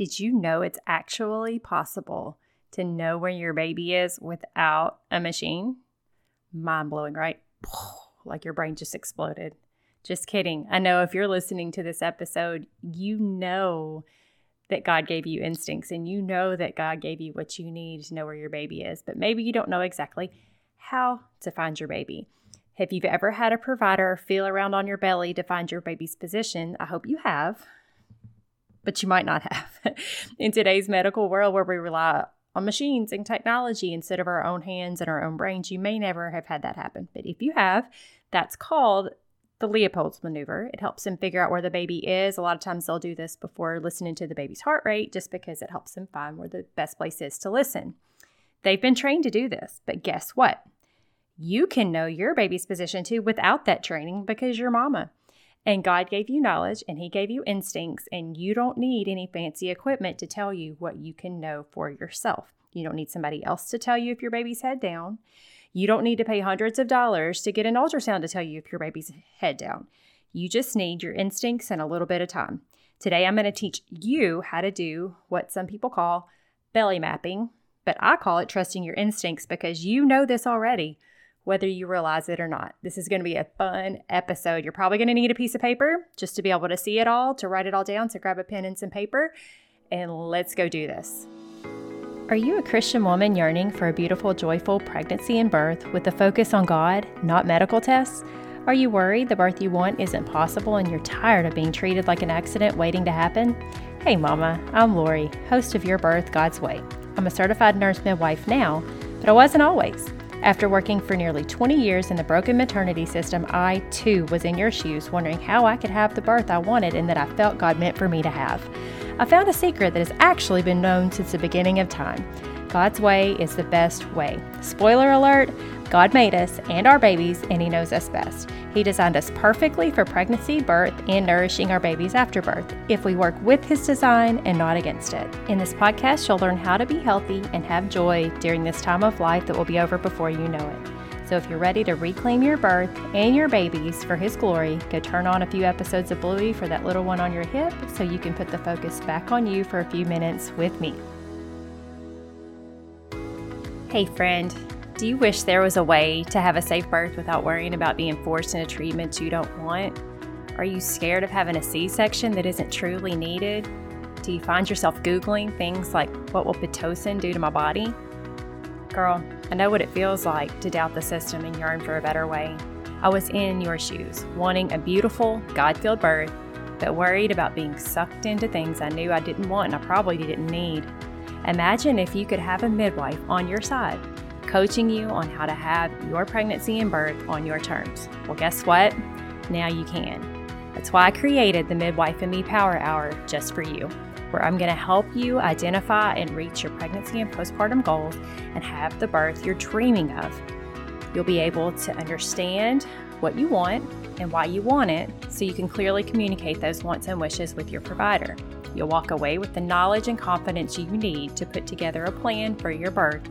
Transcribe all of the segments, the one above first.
Did you know it's actually possible to know where your baby is without a machine? Mind blowing, right? Like your brain just exploded. Just kidding. I know if you're listening to this episode, you know that God gave you instincts and you know that God gave you what you need to know where your baby is, but maybe you don't know exactly how to find your baby. If you've ever had a provider feel around on your belly to find your baby's position, I hope you have but you might not have. In today's medical world where we rely on machines and technology instead of our own hands and our own brains, you may never have had that happen. But if you have, that's called the Leopold's maneuver. It helps them figure out where the baby is. A lot of times they'll do this before listening to the baby's heart rate just because it helps them find where the best place is to listen. They've been trained to do this, but guess what? You can know your baby's position too without that training because you're mama. And God gave you knowledge and He gave you instincts, and you don't need any fancy equipment to tell you what you can know for yourself. You don't need somebody else to tell you if your baby's head down. You don't need to pay hundreds of dollars to get an ultrasound to tell you if your baby's head down. You just need your instincts and a little bit of time. Today, I'm going to teach you how to do what some people call belly mapping, but I call it trusting your instincts because you know this already whether you realize it or not. This is going to be a fun episode. You're probably going to need a piece of paper just to be able to see it all, to write it all down. So grab a pen and some paper and let's go do this. Are you a Christian woman yearning for a beautiful, joyful pregnancy and birth with a focus on God, not medical tests? Are you worried the birth you want isn't possible and you're tired of being treated like an accident waiting to happen? Hey, Mama, I'm Lori, host of Your Birth God's Way. I'm a certified nurse midwife now, but I wasn't always. After working for nearly 20 years in the broken maternity system, I too was in your shoes, wondering how I could have the birth I wanted and that I felt God meant for me to have. I found a secret that has actually been known since the beginning of time. God's way is the best way. Spoiler alert God made us and our babies, and He knows us best. He designed us perfectly for pregnancy, birth, and nourishing our babies after birth if we work with His design and not against it. In this podcast, you'll learn how to be healthy and have joy during this time of life that will be over before you know it. So if you're ready to reclaim your birth and your babies for His glory, go turn on a few episodes of Bluey for that little one on your hip so you can put the focus back on you for a few minutes with me. Hey, friend. Do you wish there was a way to have a safe birth without worrying about being forced into treatments you don't want? Are you scared of having a C section that isn't truly needed? Do you find yourself Googling things like, what will Pitocin do to my body? Girl, I know what it feels like to doubt the system and yearn for a better way. I was in your shoes, wanting a beautiful, God filled birth, but worried about being sucked into things I knew I didn't want and I probably didn't need. Imagine if you could have a midwife on your side coaching you on how to have your pregnancy and birth on your terms. Well, guess what? Now you can. That's why I created the Midwife and Me Power Hour just for you, where I'm going to help you identify and reach your pregnancy and postpartum goals and have the birth you're dreaming of. You'll be able to understand what you want and why you want it so you can clearly communicate those wants and wishes with your provider. You'll walk away with the knowledge and confidence you need to put together a plan for your birth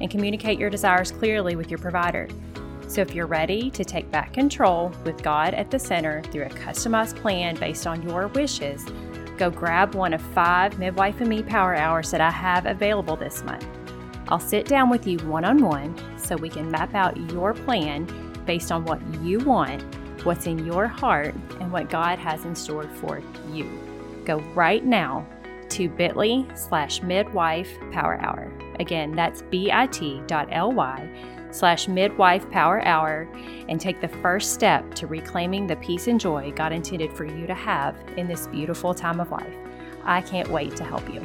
and communicate your desires clearly with your provider. So, if you're ready to take back control with God at the center through a customized plan based on your wishes, go grab one of five Midwife and Me Power Hours that I have available this month. I'll sit down with you one on one so we can map out your plan based on what you want, what's in your heart, and what God has in store for you. Go right now to bit.ly slash midwife power hour. Again, that's bit.ly slash midwife power hour and take the first step to reclaiming the peace and joy God intended for you to have in this beautiful time of life. I can't wait to help you.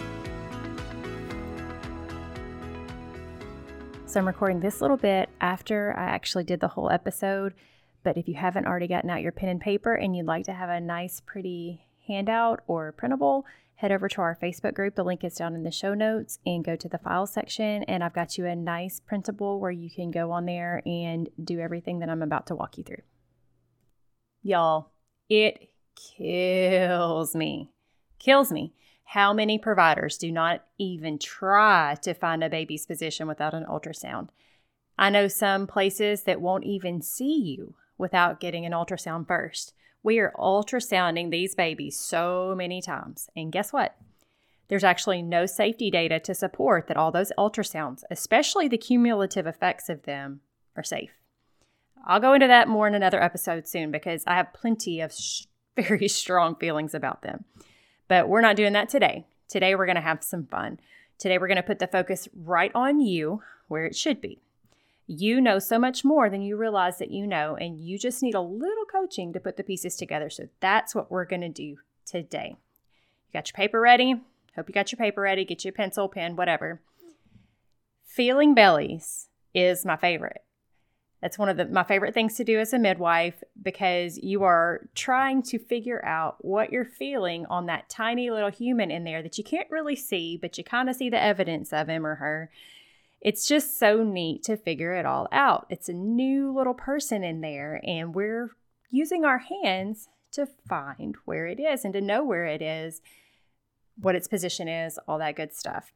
So, I'm recording this little bit after I actually did the whole episode. But if you haven't already gotten out your pen and paper and you'd like to have a nice, pretty handout or printable, head over to our Facebook group. The link is down in the show notes and go to the file section. And I've got you a nice printable where you can go on there and do everything that I'm about to walk you through. Y'all, it kills me, kills me how many providers do not even try to find a baby's position without an ultrasound. I know some places that won't even see you without getting an ultrasound first. We are ultrasounding these babies so many times. And guess what? There's actually no safety data to support that all those ultrasounds, especially the cumulative effects of them, are safe. I'll go into that more in another episode soon because I have plenty of sh- very strong feelings about them. But we're not doing that today. Today, we're going to have some fun. Today, we're going to put the focus right on you where it should be. You know so much more than you realize that you know, and you just need a little coaching to put the pieces together. So that's what we're going to do today. You got your paper ready? Hope you got your paper ready. Get your pencil, pen, whatever. Feeling bellies is my favorite. That's one of the, my favorite things to do as a midwife because you are trying to figure out what you're feeling on that tiny little human in there that you can't really see, but you kind of see the evidence of him or her. It's just so neat to figure it all out. It's a new little person in there, and we're using our hands to find where it is and to know where it is, what its position is, all that good stuff.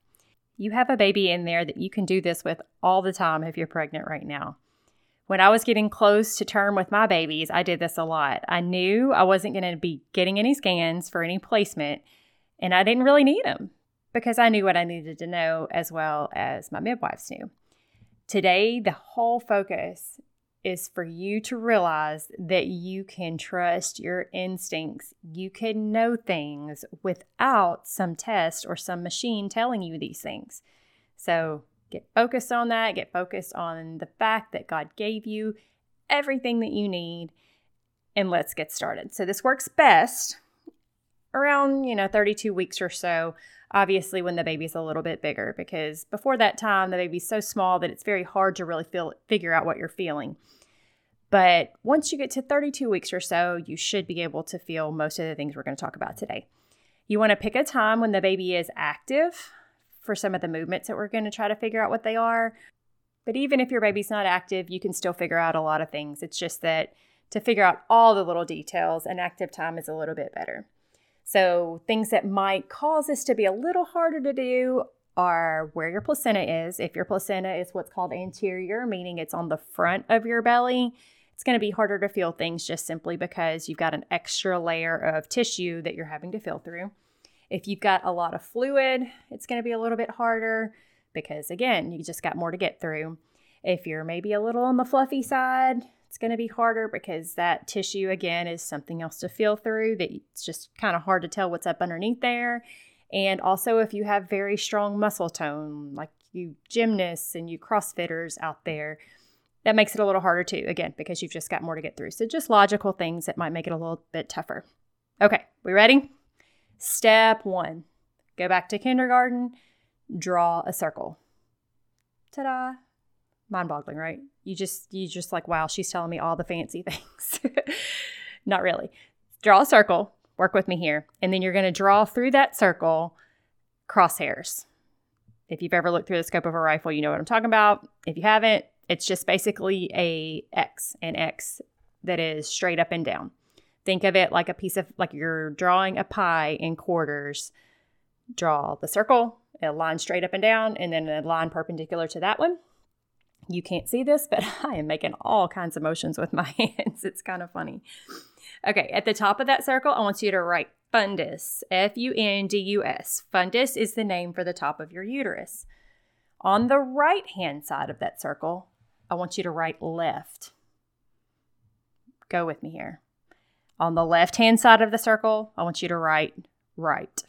You have a baby in there that you can do this with all the time if you're pregnant right now. When I was getting close to term with my babies, I did this a lot. I knew I wasn't going to be getting any scans for any placement, and I didn't really need them because I knew what I needed to know as well as my midwives knew. Today, the whole focus is for you to realize that you can trust your instincts. You can know things without some test or some machine telling you these things. So, Get focused on that. Get focused on the fact that God gave you everything that you need. And let's get started. So, this works best around, you know, 32 weeks or so. Obviously, when the baby's a little bit bigger, because before that time, the baby's so small that it's very hard to really feel figure out what you're feeling. But once you get to 32 weeks or so, you should be able to feel most of the things we're going to talk about today. You want to pick a time when the baby is active, for some of the movements that we're going to try to figure out what they are. But even if your baby's not active, you can still figure out a lot of things. It's just that to figure out all the little details, an active time is a little bit better. So, things that might cause this to be a little harder to do are where your placenta is. If your placenta is what's called anterior, meaning it's on the front of your belly, it's going to be harder to feel things just simply because you've got an extra layer of tissue that you're having to feel through. If you've got a lot of fluid, it's going to be a little bit harder because, again, you just got more to get through. If you're maybe a little on the fluffy side, it's going to be harder because that tissue, again, is something else to feel through that it's just kind of hard to tell what's up underneath there. And also, if you have very strong muscle tone, like you gymnasts and you CrossFitters out there, that makes it a little harder too, again, because you've just got more to get through. So, just logical things that might make it a little bit tougher. Okay, we ready? Step one go back to kindergarten, draw a circle. Ta da! Mind boggling, right? You just, you just like, wow, she's telling me all the fancy things. Not really. Draw a circle, work with me here, and then you're going to draw through that circle crosshairs. If you've ever looked through the scope of a rifle, you know what I'm talking about. If you haven't, it's just basically a X, an X that is straight up and down. Think of it like a piece of, like you're drawing a pie in quarters. Draw the circle, a line straight up and down, and then a line perpendicular to that one. You can't see this, but I am making all kinds of motions with my hands. It's kind of funny. Okay, at the top of that circle, I want you to write fundus, F U N D U S. Fundus is the name for the top of your uterus. On the right hand side of that circle, I want you to write left. Go with me here. On the left hand side of the circle, I want you to write right.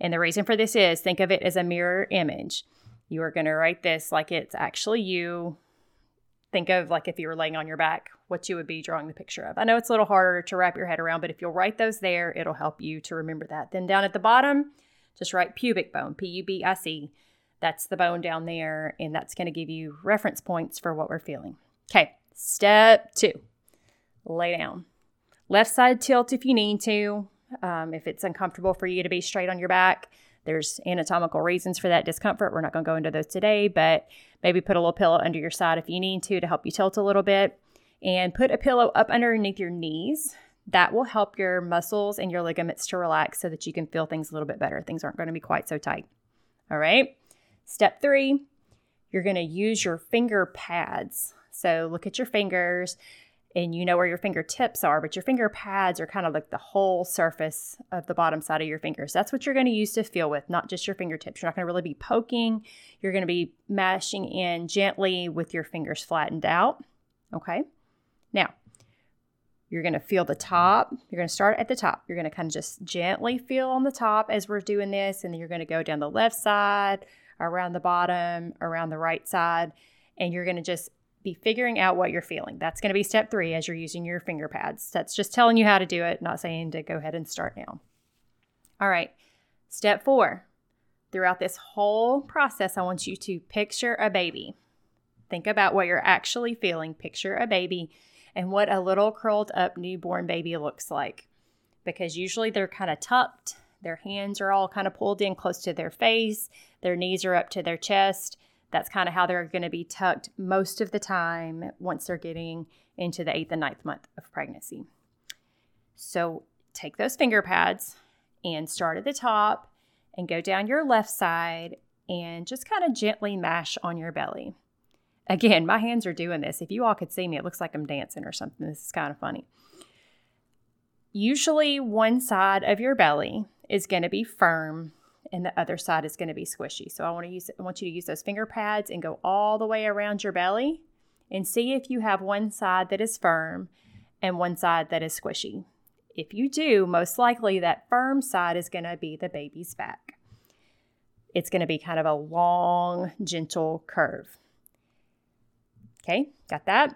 And the reason for this is think of it as a mirror image. You are going to write this like it's actually you. Think of like if you were laying on your back, what you would be drawing the picture of. I know it's a little harder to wrap your head around, but if you'll write those there, it'll help you to remember that. Then down at the bottom, just write pubic bone, P U B I C. That's the bone down there, and that's going to give you reference points for what we're feeling. Okay, step two lay down. Left side tilt if you need to. Um, if it's uncomfortable for you to be straight on your back, there's anatomical reasons for that discomfort. We're not going to go into those today, but maybe put a little pillow under your side if you need to to help you tilt a little bit. And put a pillow up underneath your knees. That will help your muscles and your ligaments to relax so that you can feel things a little bit better. Things aren't going to be quite so tight. All right. Step three, you're going to use your finger pads. So look at your fingers and you know where your fingertips are, but your finger pads are kind of like the whole surface of the bottom side of your fingers. That's what you're going to use to feel with, not just your fingertips. You're not going to really be poking. You're going to be mashing in gently with your fingers flattened out. Okay. Now, you're going to feel the top. You're going to start at the top. You're going to kind of just gently feel on the top as we're doing this. And then you're going to go down the left side, around the bottom, around the right side. And you're going to just be figuring out what you're feeling. That's going to be step three as you're using your finger pads. That's just telling you how to do it, not saying to go ahead and start now. All right, step four. Throughout this whole process, I want you to picture a baby. Think about what you're actually feeling. Picture a baby and what a little curled up newborn baby looks like. Because usually they're kind of tucked, their hands are all kind of pulled in close to their face, their knees are up to their chest that's kind of how they're going to be tucked most of the time once they're getting into the eighth and ninth month of pregnancy. So take those finger pads and start at the top and go down your left side and just kind of gently mash on your belly. Again, my hands are doing this. If you all could see me, it looks like I'm dancing or something. This is kind of funny. Usually, one side of your belly is going to be firm and the other side is going to be squishy. So I want to use I want you to use those finger pads and go all the way around your belly and see if you have one side that is firm and one side that is squishy. If you do, most likely that firm side is going to be the baby's back. It's going to be kind of a long, gentle curve. Okay, got that?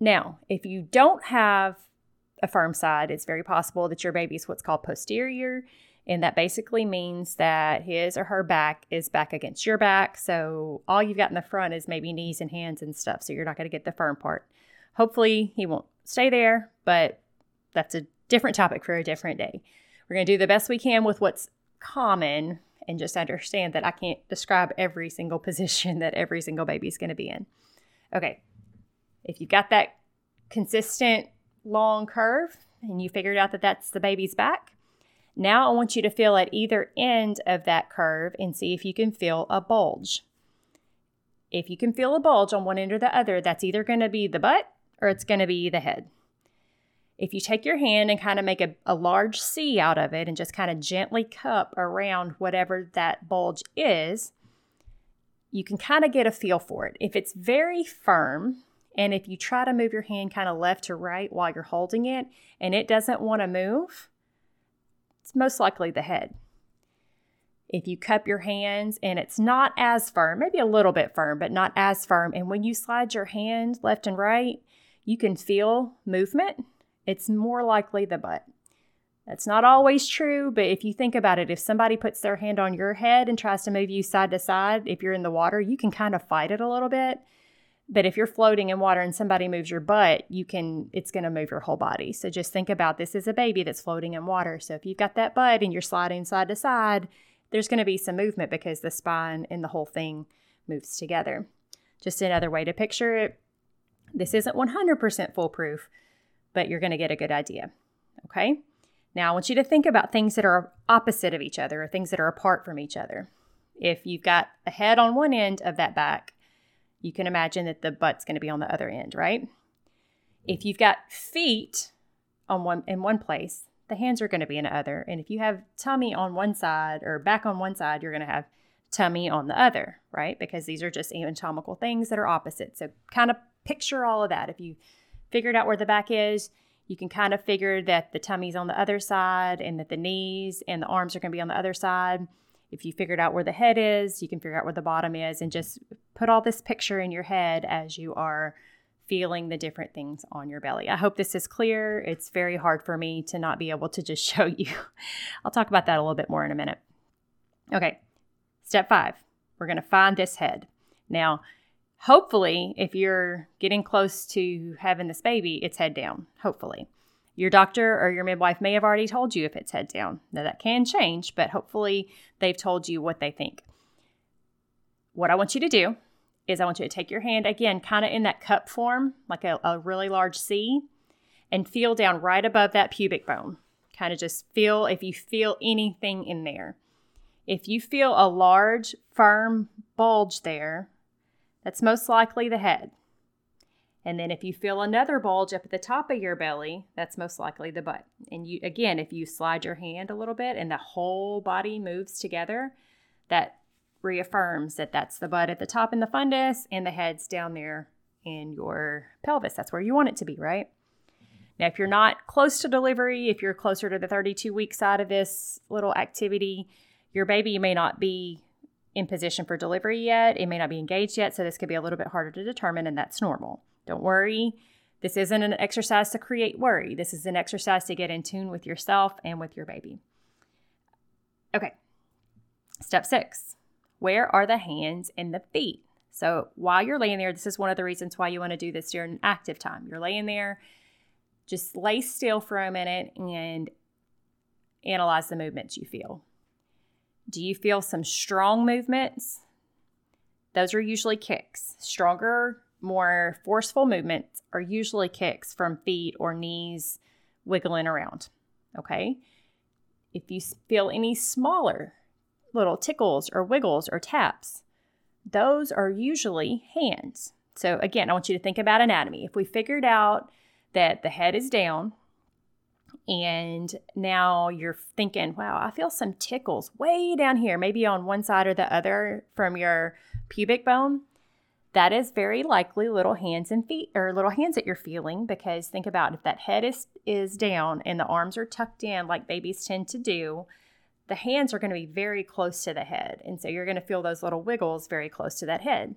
Now, if you don't have a firm side, it's very possible that your baby is what's called posterior and that basically means that his or her back is back against your back. So all you've got in the front is maybe knees and hands and stuff. So you're not going to get the firm part. Hopefully, he won't stay there, but that's a different topic for a different day. We're going to do the best we can with what's common and just understand that I can't describe every single position that every single baby is going to be in. Okay. If you've got that consistent long curve and you figured out that that's the baby's back, now I want you to feel at either end of that curve and see if you can feel a bulge. If you can feel a bulge on one end or the other, that's either going to be the butt or it's going to be the head. If you take your hand and kind of make a, a large C out of it and just kind of gently cup around whatever that bulge is, you can kind of get a feel for it. If it's very firm, and if you try to move your hand kind of left to right while you're holding it and it doesn't want to move, it's most likely the head. If you cup your hands and it's not as firm, maybe a little bit firm, but not as firm, and when you slide your hand left and right, you can feel movement, it's more likely the butt. That's not always true, but if you think about it, if somebody puts their hand on your head and tries to move you side to side, if you're in the water, you can kind of fight it a little bit. But if you're floating in water and somebody moves your butt, you can it's going to move your whole body. So just think about this as a baby that's floating in water. So if you've got that butt and you're sliding side to side, there's going to be some movement because the spine and the whole thing moves together. Just another way to picture it. This isn't 100% foolproof, but you're going to get a good idea. Okay? Now, I want you to think about things that are opposite of each other or things that are apart from each other. If you've got a head on one end of that back you can imagine that the butt's going to be on the other end, right? If mm. you've got feet on one in one place, the hands are going to be in the other. And if you have tummy on one side or back on one side, you're going to have tummy on the other, right? Because these are just anatomical things that are opposite. So kind of picture all of that. If you figured out where the back is, you can kind of figure that the tummy's on the other side and that the knees and the arms are going to be on the other side. If you figured out where the head is, you can figure out where the bottom is and just put all this picture in your head as you are feeling the different things on your belly. I hope this is clear. It's very hard for me to not be able to just show you. I'll talk about that a little bit more in a minute. Okay, step five, we're to find this head. Now, hopefully, if you're getting close to having this baby, it's head down, hopefully. Your doctor or your midwife may have already told you if it's head down. Now, that can change, but hopefully they've told you what they think. What I want you to do is I want you to take your hand again, kind of in that cup form, like a, a really large C, and feel down right above that pubic bone. Kind of just feel if you feel anything in there. If you feel a large, firm bulge there, that's most likely the head. And then if you feel another bulge up at the top of your belly, that's most likely the butt. And you again, if you slide your hand a little bit and the whole body moves together, that reaffirms that that's the butt at the top in the fundus and the head's down there in your pelvis. That's where you want it to be, right? Now, if you're not close to delivery, if you're closer to the 32 week side of this little activity, your baby may not be in position for delivery yet. It may not be engaged yet, so this could be a little bit harder to determine, and that's normal. Don't worry. This isn't an exercise to create worry. This is an exercise to get in tune with yourself and with your baby. Okay. Step six where are the hands and the feet? So while you're laying there, this is one of the reasons why you want to do this during active time. You're laying there, just lay still for a minute and analyze the movements you feel. Do you feel some strong movements? Those are usually kicks. Stronger more forceful movements are usually kicks from feet or knees wiggling around. Okay. If you feel any smaller little tickles or wiggles or taps, those are usually hands. So, again, I want you to think about anatomy. If we figured out that the head is down and now you're thinking, wow, I feel some tickles way down here, maybe on one side or the other from your pubic bone, that is very likely little hands and feet or little hands that you're feeling because think about if that head is is down and the arms are tucked in like babies tend to do the hands are going to be very close to the head. And so you're going to feel those little wiggles very close to that head.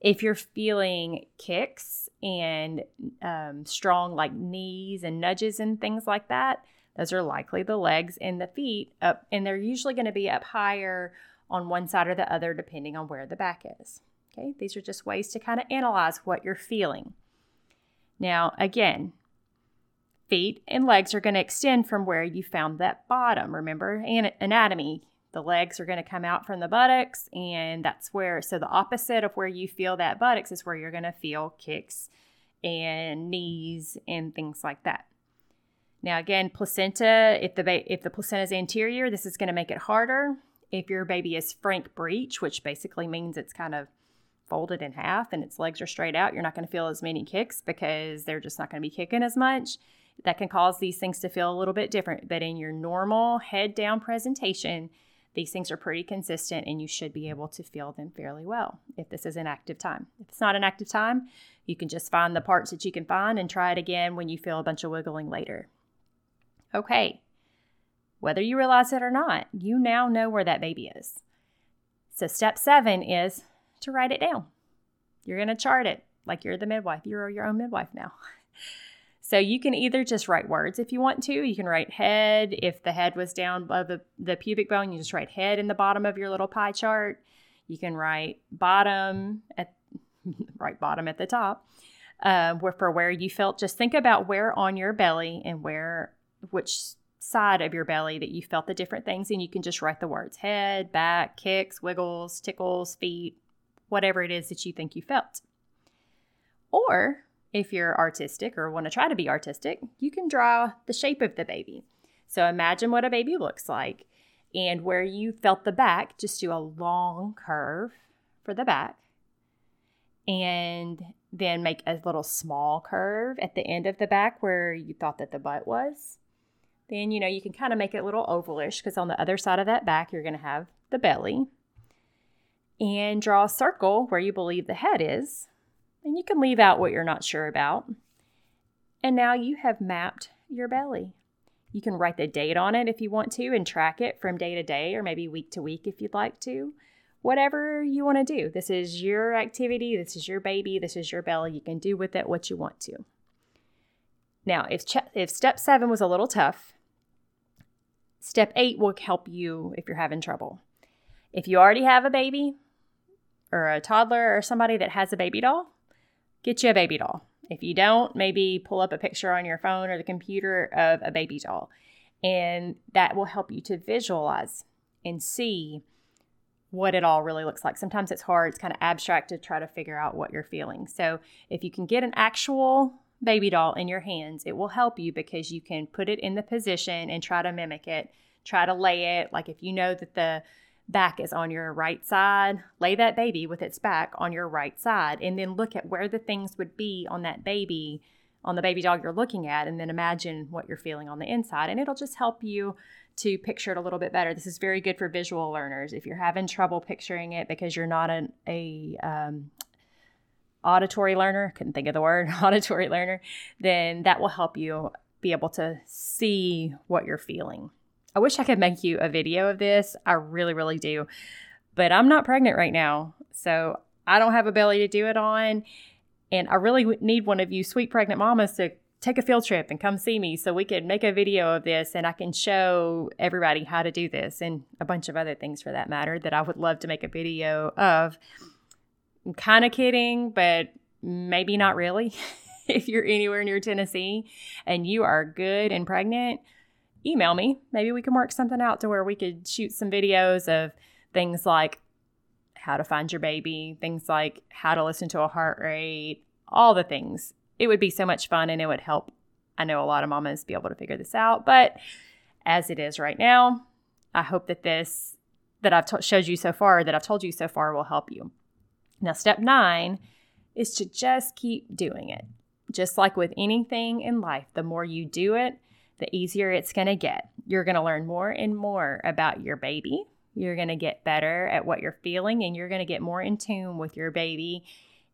If you're feeling kicks and um, strong like knees and nudges and things like that those are likely the legs and the feet up and they're usually going to be up higher on one side or the other depending on where the back is Okay, these are just ways to kind of analyze what you're feeling. Now, again, feet and legs are going to extend from where you found that bottom. Remember, anatomy. The legs are going to come out from the buttocks, and that's where, so the opposite of where you feel that buttocks is where you're going to feel kicks and knees and things like that. Now, again, placenta, if the, ba- if the placenta is anterior, this is going to make it harder. If your baby is frank breech, which basically means it's kind of folded in half and its legs are straight out, you're not going to feel as many kicks because they're just not going to be kicking as much. That can cause these things to feel a little bit different. But in your normal head down presentation, these things are pretty consistent and you should be able to feel them fairly well if this is an active time. If it's not an active time, you can just find the parts that you can find and try it again when you feel a bunch of wiggling later. Okay, whether you realize it or not, you now know where that baby is. So, step seven is to write it down. You're going to chart it like you're the midwife. You're your own midwife now. So you can either just write words if you want to. You can write head. If the head was down above the, the pubic bone, you just write head in the bottom of your little pie chart. You can write bottom at right bottom at the top. Uh, for where you felt, just think about where on your belly and where which side of your belly that you felt the different things, and you can just write the words head, back, kicks, wiggles, tickles, feet, whatever it is that you think you felt. Or if you're artistic or want to try to be artistic, you can draw the shape of the baby. So imagine what a baby looks like. And where you felt the back, just do a long curve for the back. And then make a little small curve at the end of the back where you thought that the butt was. Then, you know, you can kind of make it a little ovalish because on the other side of that back, you're going to have the belly and draw a circle where you believe the head is. And you can leave out what you're not sure about. And now you have mapped your belly. You can write the date on it if you want to and track it from day to day or maybe week to week if you'd like to. Whatever you want to do. This is your activity. This is your baby. This is your belly. You can do with it what you want to. Now, if, ch- if step seven was a little tough, step eight will help you if you're having trouble. If you already have a baby, or a toddler or somebody that has a baby doll, get you a baby doll. If you don't, maybe pull up a picture on your phone or the computer of a baby doll. And that will help you to visualize and see what it all really looks like. Sometimes it's hard, it's kind of abstract to try to figure out what you're feeling. So if you can get an actual baby doll in your hands, it will help you because you can put it in the position and try to mimic it, try to lay it. Like if you know that the back is on your right side, lay that baby with its back on your right side, and then look at where the things would be on that baby, on the baby dog you're looking at, and then imagine what you're feeling on the inside. And it'll just help you to picture it a little bit better. This is very good for visual learners. If you're having trouble picturing it because you're not an a um, auditory learner, couldn't think of the word auditory learner, then that will help you be able to see what you're feeling. I wish I could make you a video of this. I really, really do. But I'm not pregnant right now. So I don't have a belly to do it on. And I really need one of you sweet pregnant mamas to take a field trip and come see me so we can make a video of this and I can show everybody how to do this and a bunch of other things for that matter that I would love to make a video of. I'm kind of kidding, but maybe not really. if you're anywhere near Tennessee and you are good and pregnant, email me. Maybe we can work something out to where we could shoot some videos of things like how to find your baby, things like how to listen to a heart rate, all the things. It would be so much fun and it would help. I know a lot of mamas be able to figure this out, but as it is right now, I hope that this that I've t- showed you so far, that I've told you so far, will help you. Now, step nine is to just keep doing it. Just like with anything in life, the more you do it, the easier it's going to get. You're going to learn more and more about your baby. You're going to get better at what you're feeling, and you're going to get more in tune with your baby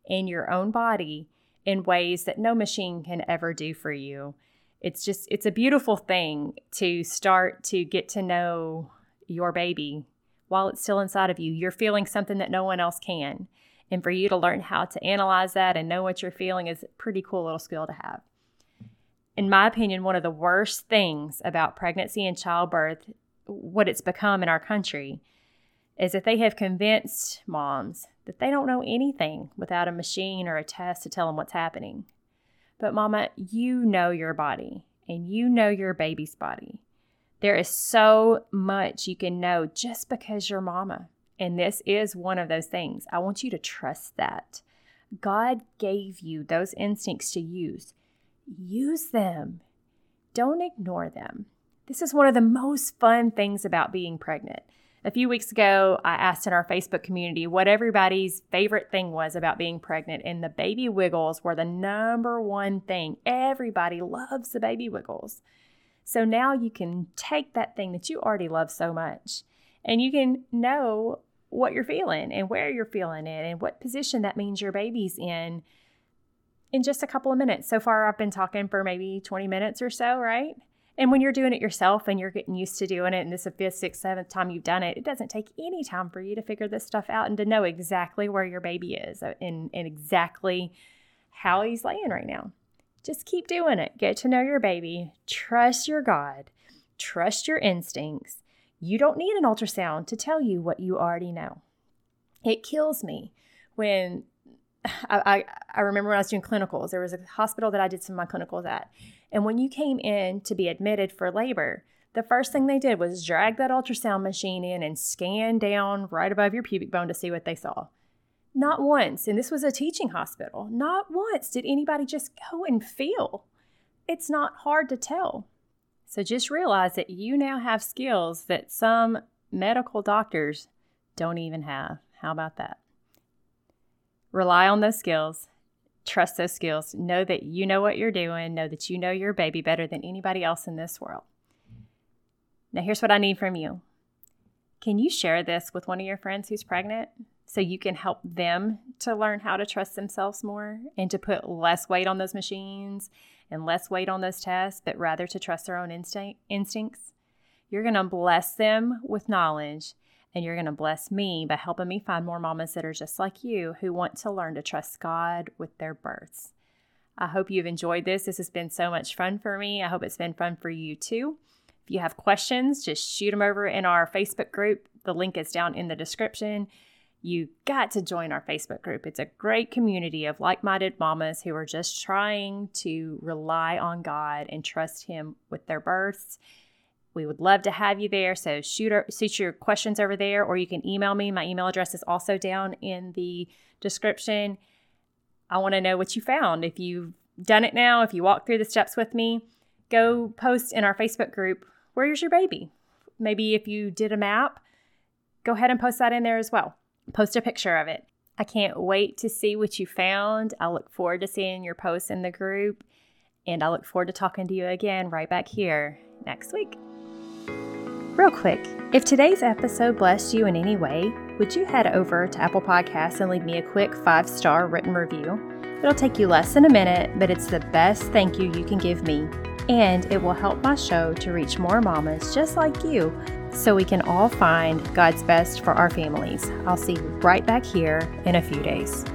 and your own body in ways that no machine can ever do for you. It's just, it's a beautiful thing to start to get to know your baby while it's still inside of you. You're feeling something that no one else can. And for you to learn how to analyze that and know what you're feeling is a pretty cool little skill to have in my opinion, one of the worst things about pregnancy and childbirth, what it's become in our country, is that they have convinced moms that they don't know anything without a machine or a test to tell them what's happening. But, mama, you know your body and you know your baby's body. There is so much you can know just because you're mama. And this is one of those things. I want you to trust that. God gave you those instincts to use use them. Don't ignore them. This is one of the most fun things about being pregnant. A few weeks ago, I asked in our Facebook community what everybody's favorite thing was about being pregnant, and the baby wiggles were the number one thing. Everybody loves the baby wiggles. So now you can take that thing that you already love so much and you can know what you're feeling and where you're feeling it and what position that means your baby's in in just a couple of minutes. So far, I've been talking for maybe 20 minutes or so, right? And when you're doing it yourself and you're getting used to doing it, and this is the fifth, sixth, seventh time you've done it, it doesn't take any time for you to figure this stuff out and to know exactly where your baby is uh, and, and exactly how he's laying right now. Just keep doing it. Get to know your baby. Trust your God. Trust your instincts. You don't need an ultrasound to tell you what you already know. It kills me when I, I, remember when I was doing clinicals, there was a hospital that I did some of my clinicals at. And when you came in to be admitted for labor, the first thing they did was drag that ultrasound machine in and scan down right above your pubic bone to see what they saw. Not once, and this was a teaching hospital, not once did anybody just go and feel. It's not hard to tell. So just realize that you now have skills that some medical doctors don't even have. How about that? Rely on those skills. Trust those skills. Know that you know what you're doing. Know that you know your baby better than anybody else in this world. Now, here's what I need from you. Can you share this with one of your friends who's pregnant so you can help them to learn how to trust themselves more and to put less weight on those machines and less weight on those tests, but rather to trust their own instinct, instincts? You're going to bless them with knowledge and you're going to bless me by helping me find more mamas that are just like you who want to learn to trust God with their births. I hope you've enjoyed this. This has been so much fun for me. I hope it's been fun for you too. If you have questions, just shoot them over in our Facebook group. The link is down in the description. You got to join our Facebook group. It's a great community of like minded mamas who are just trying to rely on God and trust Him with their births we would love to have you there. So shoot, shoot your questions over there, or you can email me. My email address is also down in the description. I want to know what you found. If you've done it now, if you walk through the steps with me, go post in our Facebook group, Where's your baby? Maybe if you did a map, go ahead and post that in there as well. Post a picture of it. I can't wait to see what you found. I look forward to seeing your posts in the group, and I look forward to talking to you again right back here next week. Real quick, if today's episode blessed you in any way, would you head over to Apple Podcasts and leave me a quick five star written review? It'll take you less than a minute, but it's the best thank you you can give me. And it will help my show to reach more mamas just like you so we can all find God's best for our families. I'll see you right back here in a few days.